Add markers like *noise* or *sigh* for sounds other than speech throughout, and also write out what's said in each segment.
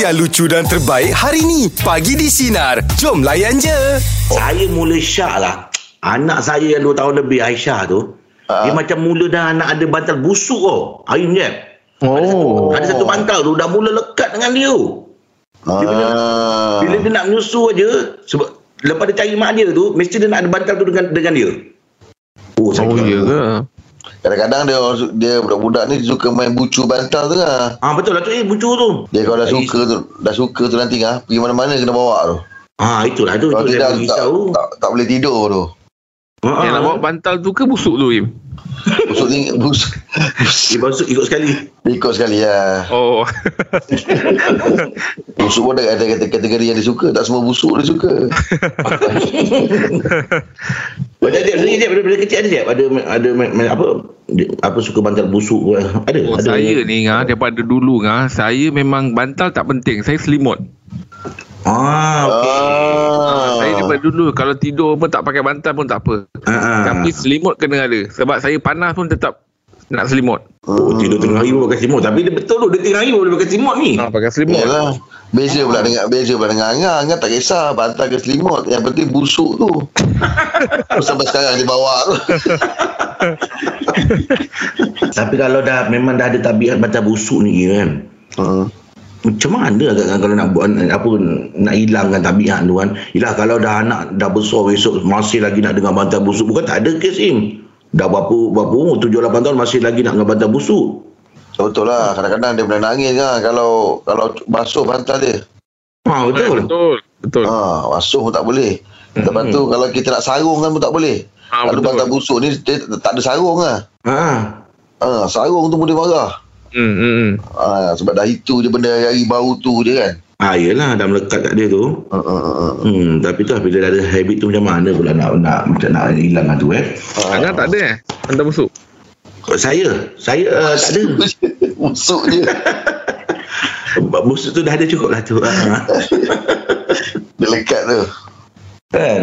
yang lucu dan terbaik hari ni. Pagi di Sinar. Jom layan je. Saya mula syak lah. Anak saya yang 2 tahun lebih, Aisyah tu. Ah. Dia macam mula dah nak ada bantal busuk tau. Ayun je. Oh. Ada satu bantal tu dah mula lekat dengan dia. Dia bila, Ah. bila dia nak menyusu aja sebab lepas dia cari mak dia tu mesti dia nak ada bantal tu dengan dengan dia. Oh, saya Oh ya ke? Kadang-kadang dia dia budak-budak ni suka main bucu bantal tu lah. Ah betul lah tu eh bucu tu. Dia kalau dah Ai- suka tu, dah suka tu nanti ah pergi mana-mana kena bawa tu. Ah itulah tu Kalau itu tidak dia bagi tak, tahu. tak, tak boleh tidur tu. Ah, Yang nak bawa bantal tu ke busuk tu Im? Busuk ni *laughs* busuk. dia masuk ikut sekali. Ikut sekali lah. Oh. *laughs* Busuk pun ada, kategori yang dia suka. Tak semua busuk dia suka. *laughs* Macam dia sendiri dia bila, kecil ada dia ada ada main, main, apa apa suka bantal busuk ke? ada. oh ada. saya ni ngah daripada dulu ngah saya memang bantal tak penting. Saya selimut. Ah okey. Ah. Saya daripada dulu kalau tidur pun tak pakai bantal pun tak apa. Ah, ah. Tapi selimut kena ada. Sebab saya panas pun tetap nak selimut. Oh, tidur tengah hari pun pakai selimut. Tapi dia betul tu, dia tengah hari pun boleh pakai selimut ni. Ha, pakai selimut. Yalah. Beza pula dengan beza pula dengan Angah. Angah tak kisah bantal ke selimut. Yang penting busuk tu. Sampai sekarang dia bawa tu. *laughs* Tapi kalau dah memang dah ada tabiat bantal busuk ni kan. Hmm. Macam mana agak kalau nak buat apa nak hilangkan tabiat tu kan. Yalah kalau dah anak dah besar besok masih lagi nak dengar bantal busuk. Bukan tak ada kes im. Dah berapa berapa umur 7 8 tahun masih lagi nak dengar bantal busuk. Betul lah. Kadang-kadang dia boleh nangis kan. Kalau kalau basuh bantal dia. Ha betul. Betul. Betul. Ha, basuh pun tak boleh. Lepas tu kalau kita nak sarung kan pun tak boleh. Ha, Kalau betul. bantal busuk ni dia tak ada sarung lah. Ha. Ha, sarung tu boleh marah. Hmm, hmm, hmm. Ha, sebab dah itu je benda hari bau tu je kan. Ah yelah dah melekat kat dia tu. Ha, ha, ha, ha. Hmm tapi tu lah, bila dah ada habit tu macam mana pula nak nak macam nak hilangkan tu eh. Angah tak ada eh? Bantal busuk? Saya, saya uh, tak ada. Busuk je. Busuk tu dah ada cukup lah tu. Ha. Dia lekat tu. kan?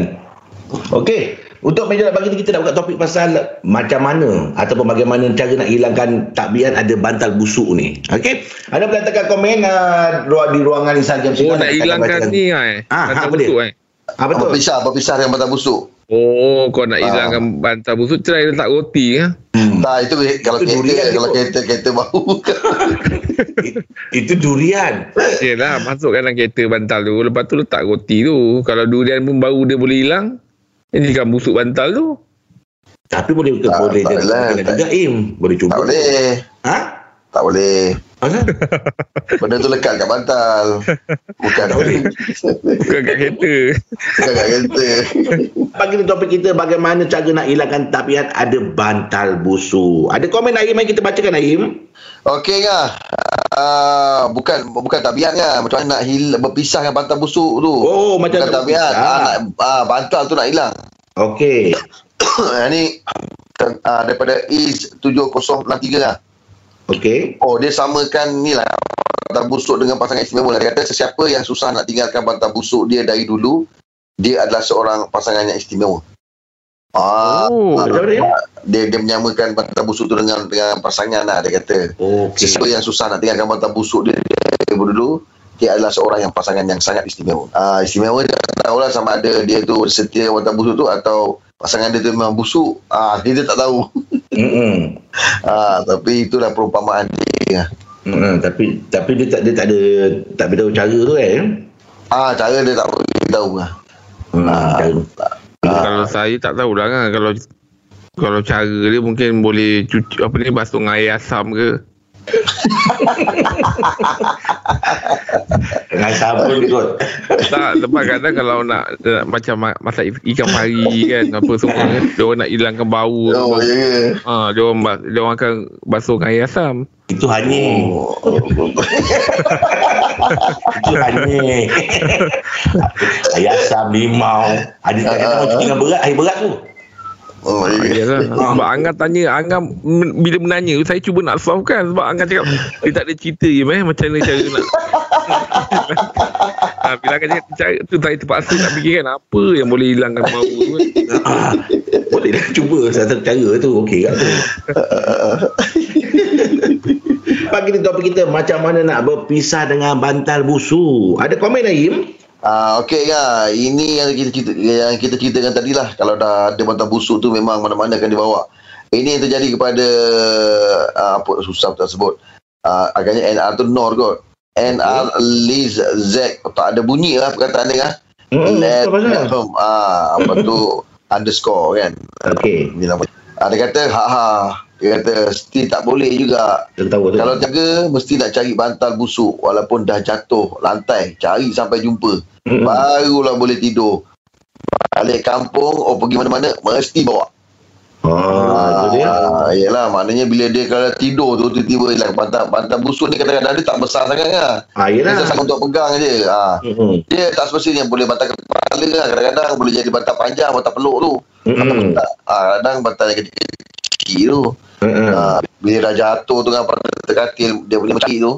Okey. Untuk meja pagi ni kita nak buka topik pasal macam mana ataupun bagaimana cara nak hilangkan takbian ada bantal busuk ni. Okey. Anda boleh letakkan komen uh, di ruangan Insan Jam Oh, nak hilangkan ni eh? Ah, bantal ha, boleh. busuk eh? Ah betul. Berpisah, berpisah dengan bantal busuk. Oh, kau nak Ah. hilangkan bantal busuk, try letak roti eh? Hmm. Tak, itu kalau Itu durian kereta, tu. kalau kereta, kereta bau. *laughs* Itu durian. Yelah, masukkan dalam kereta bantal tu. Lepas tu letak roti tu. Kalau durian pun baru dia boleh hilang, ini kan busuk bantal tu. Tapi boleh ke Tak, boleh tak dia boleh. kena juga Im. Boleh cuba. tak boleh. Ha? Tak boleh. Asal? *laughs* Benda tu lekat kat bantal. Bukan boleh. Bukan kat kereta. Bukan kat kereta. Pagi ni topik kita bagaimana cara nak hilangkan tabiat ada bantal busuk. Ada komen Aim yang kita bacakan Aim? Okey kan? Uh, bukan bukan tabiat kan macam mana nak hil berpisahkan bantal busuk tu Oh, macam bukan tabiat berpisah. ah, nak, ah, bantal tu nak hilang Okey. *coughs* Yang ni uh, daripada is 7063 lah Okey. Oh dia samakan ni lah Bantal busuk dengan pasangan istimewa lah. Dia kata sesiapa yang susah nak tinggalkan bantal busuk dia dari dulu Dia adalah seorang pasangan yang istimewa Ah, Oh, ah, macam mana dia? dia dia menyamakan bantal busuk tu dengan dengan pasangan lah dia kata Okey. Sesiapa yang susah nak tinggalkan bantal busuk dia dari dulu dia adalah seorang yang pasangan yang sangat istimewa. Ah istimewa dia tak tahulah sama ada dia tu setia bantal busuk tu atau pasangan dia tu memang busuk. Ah dia, dia tak tahu. *laughs* Hmm. Ah tapi itulah perumpamaan dia. Hmm, tapi tapi dia tak dia tak ada tak beritahu cara tu eh. Ah cara dia tak tahu lah. Hmm, Ah. Ah. Kalau saya tak tahulah kan. Kalau kalau cara dia mungkin boleh cuci apa ni basuh dengan air asam ke. *laughs* Dengan sabun kot. Tak, sebab kadang kalau nak, nak macam ma- masak ikan pari kan apa semua kan. *laughs* Dia orang nak hilangkan bau. Oh ya ke? Ha, dia orang dia orang akan basuh dengan air asam. Itu hanya. Oh. Itu hanya. Ayah asam, limau. Ada kadang-kadang orang cuci dengan berat, air berat tu. Oh ya ke? Yalah. *laughs* Sebab Angga tanya, Angga men- bila menanya, saya cuba nak solve kan. Sebab Angga cakap, dia tak ada cerita je meh. Macam mana cara nak. ha, *laughs* bila Angga cakap cara tu, saya terpaksa nak fikirkan apa yang boleh hilangkan bau tu. kan. Ah, *laughs* Boleh dah cuba satu cara tu. Okey kat tu. Pagi ni topik kita macam mana nak berpisah dengan bantal busuk. Ada komen Aim? Ah, okey ya. Ini yang kita cerita, yang kita ceritakan tadi lah. Kalau dah ada bantal busuk tu memang mana-mana akan dibawa. Ini yang terjadi kepada uh, apa susah tak sebut. Uh, agaknya NR tu Nor kot. NR Liz Z tak ada bunyi lah perkataan dia. Hmm, Let, let home. Ah, apa tu *laughs* underscore kan. Okey. Ni nama. Ah, dia kata ha ha. Dia kata still tak boleh juga. Tahu. Kalau jaga mesti nak cari bantal busuk walaupun dah jatuh lantai. Cari sampai jumpa. Mm-mm. Barulah boleh tidur. Balik kampung oh pergi mana-mana mesti bawa. Ah, itu dia. Ah, yelah maknanya bila dia kalau tidur tu tiba-tiba hilang bantal bantal busuk ni kadang-kadang dia tak besar sangat kan. Ah, Dia yelah. sangat untuk pegang je. Ah. Hmm. Dia tak semestinya boleh bantal kepala lah. Kadang-kadang boleh jadi bantal panjang, bantal peluk tu. Hmm. Ah, kadang bantal yang kecil tu. Hmm. Ah, bila dah jatuh tu kan pada terkatil dia boleh mati tu.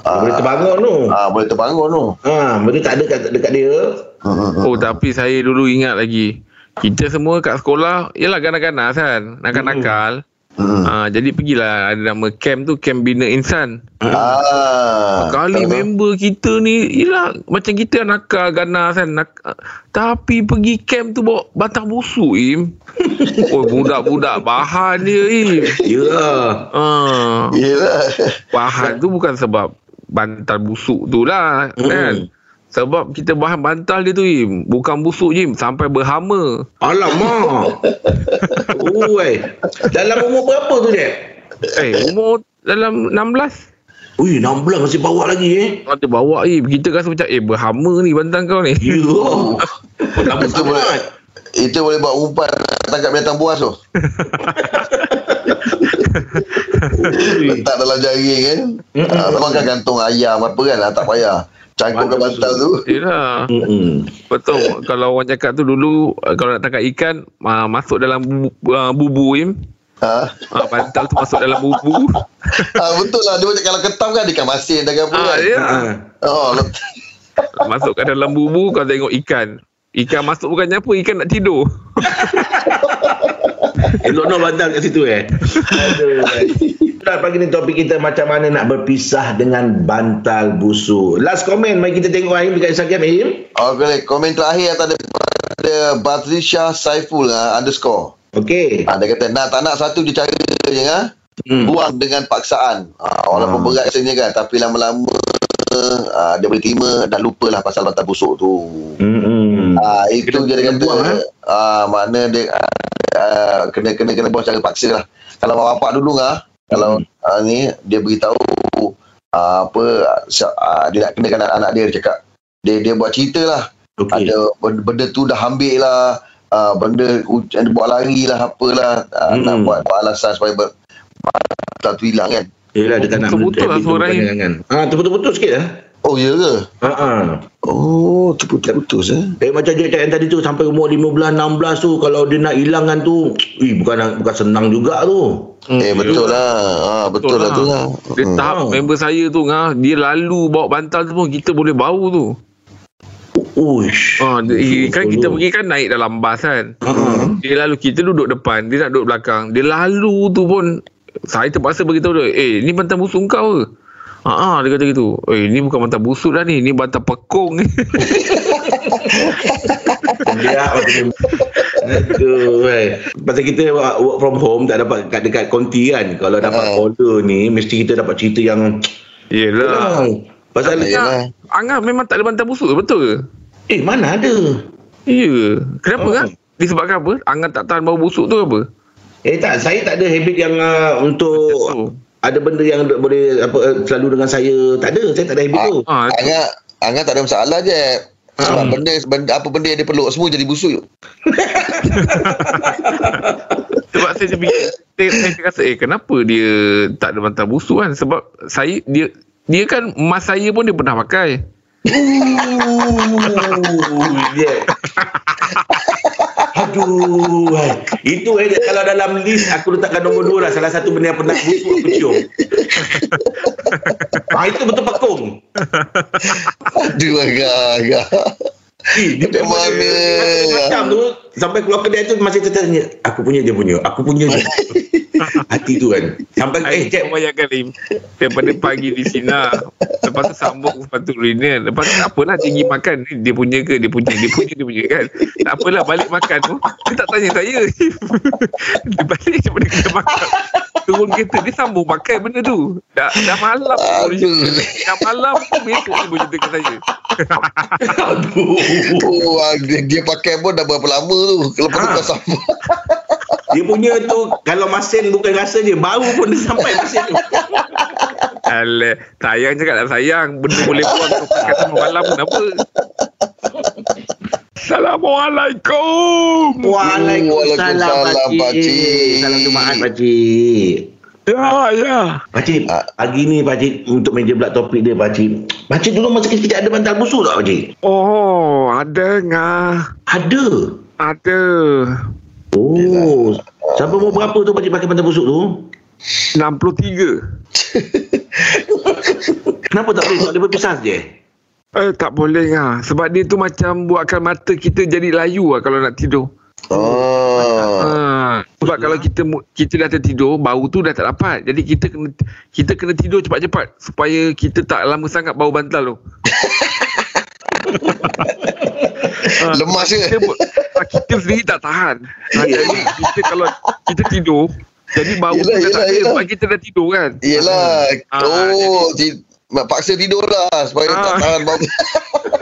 Ah, Boleh terbangun tu. Ah, boleh terbangun tu. Ha, berarti tak ada kat dekat dia. Oh tapi saya dulu ingat lagi Kita semua kat sekolah Yalah ganas-ganas kan Nakal-nakal Hmm. ha, Jadi pergilah Ada nama camp tu Camp Bina Insan Ah. Kali member kita ni Yelah Macam kita nakal ganas kan nak, Tapi pergi camp tu Bawa batang busuk Im *laughs* Oh budak-budak Bahan dia Im Ya. ha, Yelah. Bahan tu bukan sebab Bantal busuk tu lah Kan Sebab kita bahan bantal dia tu Im Bukan busuk Im Sampai berhama Alamak. *laughs* Ui. Dalam umur berapa tu dia? Eh umur dalam 16 Ui, 16 masih bawa lagi eh. Ada bawa Im Kita rasa macam Eh berhama ni bantal kau ni Ya. Lama Itu boleh sangat. itu boleh buat umpan tangkap binatang buas tu. *laughs* Letak dalam jaring kan. Ah, sama kan gantung ayam apa kan ah, tak payah. Cangkukkan Bantal bantal tu. Yelah Hmm. Betul Kalau orang cakap tu dulu uh, Kalau nak tangkap ikan uh, Masuk dalam bubu, uh, bubu Im Ha? uh, Bantal tu masuk dalam bubu Ah, betul lah dia macam kalau ketam kan ikan masin dan apa ah, kan. ya. Ha. Oh, let- Masuk ke dalam bubu Kau tengok ikan Ikan masuk bukannya apa Ikan nak tidur Elok no bantal kat situ eh. *laughs* Aduh. Dah pagi ni topik kita macam mana nak berpisah dengan bantal busuk. Last komen mari kita tengok Aim dekat Instagram Aim. Okay, komen terakhir atas daripada Batrisha Saiful uh, underscore. Okey. Ha, dia kata nak tak nak satu je cara je ha? Hmm. Buang dengan paksaan. Ha, walaupun Hmm. berat rasanya kan tapi lama-lama ha, dia boleh terima dan lupalah pasal bantal busuk tu. Hmm. Ah itu Kena- je dia kata. buang, eh? Ah mana dia ah, kena kena kena buang secara paksa lah. Kalau bapak dulu ah kalau Hmm. ah, ni dia beritahu ah, apa ah, dia nak kenakan anak, anak dia dia cakap dia dia buat cerita lah. Okey. Ada benda, benda tu dah ambil lah ah, benda u- dia buat lari lah apalah ah, Hmm. nak buat, buat alasan supaya ber, bantal tu hilang kan. Yelah dia tak nak Betul-betul lah suara kan. Ha, terputus-putus sikit lah. Oh ya ke? Ha ah. Oh terputus-putus eh. Eh macam dia cakap yang tadi tu sampai umur 15 16 tu kalau dia nak hilangkan tu, ih bukan bukan senang juga tu. Eh betul lah. Ah betul, lah tu lah. Dia Hmm. tahap member saya tu ngah, Dia lalu bawa bantal tu pun Kita boleh bau tu Uish. ha, dia, Kan Betul kita pergi kan Naik dalam bas kan Ha. Dia lalu Kita duduk depan Dia nak duduk belakang Dia lalu tu pun Saya terpaksa beritahu dia Eh ni bantal busuk kau ke Ha, dia kata gitu. Eh, ni bukan bantal busuk dah ni. Ni bantal pekong ni. *laughs* Dia macam Aduh, weh. Pasal kita work from home tak dapat kat dekat konti kan. Kalau dapat Ah. order ni mesti kita dapat cerita yang Yelah. Pasal Yalah. Angah memang tak ada bantal busuk ke? Betul ke? eh mana ada? Ya. Kenapa Oh. kan? Disebabkan apa? Angah tak tahan bau busuk tu apa? Eh tak, saya tak ada habit yang uh, untuk ada benda yang boleh apa selalu dengan saya. Tak ada, saya tak ada habit tu. ah, tu. Angah Angah tak ada masalah je. Sebab Hmm. benda, benda apa benda yang dia peluk semua jadi busuk. *laughs* Sebab saya fikir saya, saya rasa eh kenapa dia tak ada bantal busuk kan? Sebab saya dia dia kan emas saya pun dia pernah pakai. Ooh, yeah. *laughs* Aduh, hai. itu eh kalau dalam list aku letakkan nombor dua lah. Salah satu benda yang pernah busuk aku cium. ah, itu betul pekung. Aduh agak agak. Eh, dia Macam memang- mana? Macam tu sampai keluar kedai tu masih tertanya. Aku punya dia punya. Aku punya dia. Hati tu kan. Sampai eh Eh, kau bayangkan Lim. Daripada pagi di Sina Lepas tu sambung sepatu reunion Lepas tu tak apalah tinggi makan. Ni Dia punya ke Dia punya? Dia punya dia punya kan? Tak apalah balik makan tu Dia tak tanya saya. Dia balik daripada kita makan. Turun kereta Dia sambung makan benda tu. Dah, dah malam. Dah malam pun Besok dia bercerita ke saya. Aduh. Oh, dia, dia pakai pun dah berapa lama tu. Lepas tu Ha. kau sambung. Dia punya tu kalau masin bukan rasa je bau pun dia sampai masin tu. Alah Sayang cakap tak sayang Benda boleh buang tu Kata malam pun apa Assalamualaikum Waalaikumsalam Waalaikumsalam, pakcik. Salam Jumaat pakcik. Ya ya Pakcik, Ah. pagi ni pakcik untuk meja pula topik dia pakcik. Pakcik dulu masa kecil ada bantal busuk tak pakcik? Oh ada ngah Ada. Ada Oh. Sampai umur berapa tu pakcik pakai bantal busuk tu? 63 *laughs* Kenapa tak boleh? Tak boleh berpisah je? Eh tak boleh ngah Sebab dia tu macam Buatkan mata kita jadi layu lah Kalau nak tidur Oh. ha, Sebab kalau kita mu- Kita dah tertidur Bau tu dah tak dapat Jadi kita kena Kita kena tidur cepat-cepat Supaya kita tak lama sangat Bau bantal tu Ha, *laughs* Lemas kita, ke? Kita sendiri tak tahan. Ha, jadi kita kalau kita tidur, jadi bau Yelah, tu yelah, tak ada yelah. sebab kita dah tidur kan. Yelah. Ah, Oh, ti- paksa tidur lah supaya Ah. tak tahan bau.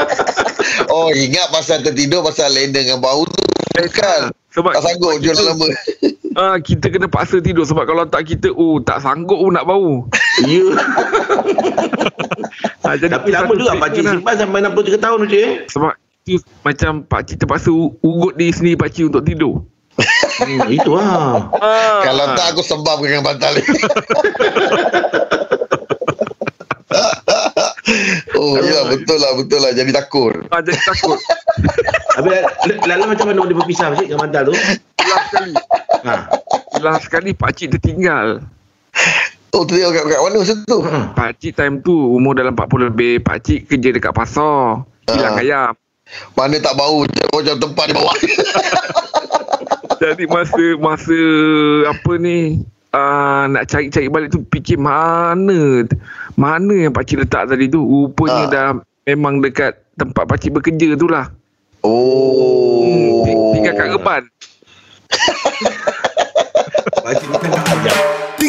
*laughs* oh, ingat pasal tertidur pasal lain dengan bau tu. Bukan. Sebab Tak sanggup kita, jual lama. ha, *laughs* kita kena paksa tidur sebab kalau tak kita oh tak sanggup pun nak bau. Ya. Ha, *laughs* jadi Tapi lama juga pakcik kan, simpan sampai 63 tahun pakcik. eh? Sebab itu macam pak cik terpaksa ugut diri sendiri pak cik untuk tidur. Hmm, itu lah. Ha. Kalau tak aku sembam dengan bantal ni. *laughs* oh, ya betul lah, betul lah. Jadi takut. ha, jadi takut. Habis lalu macam mana dia berpisah pakcik dengan bantal tu? Last sekali. Ha. Last sekali pak cik tertinggal. Oh, tu dia kat, kat mana masa tu? Ha. Pakcik time tu umur dalam 40 lebih. Pakcik kerja dekat pasar. Kilang Ah. ayam. Mana tak bau macam tempat di bawah. *laughs* Jadi masa masa apa ni uh, nak cari-cari balik tu fikir mana mana yang pakcik letak tadi tu. Rupanya Ah. dah memang dekat tempat pakcik bekerja tu lah. Oh. Hmm, ti- tinggal kat reban. *laughs*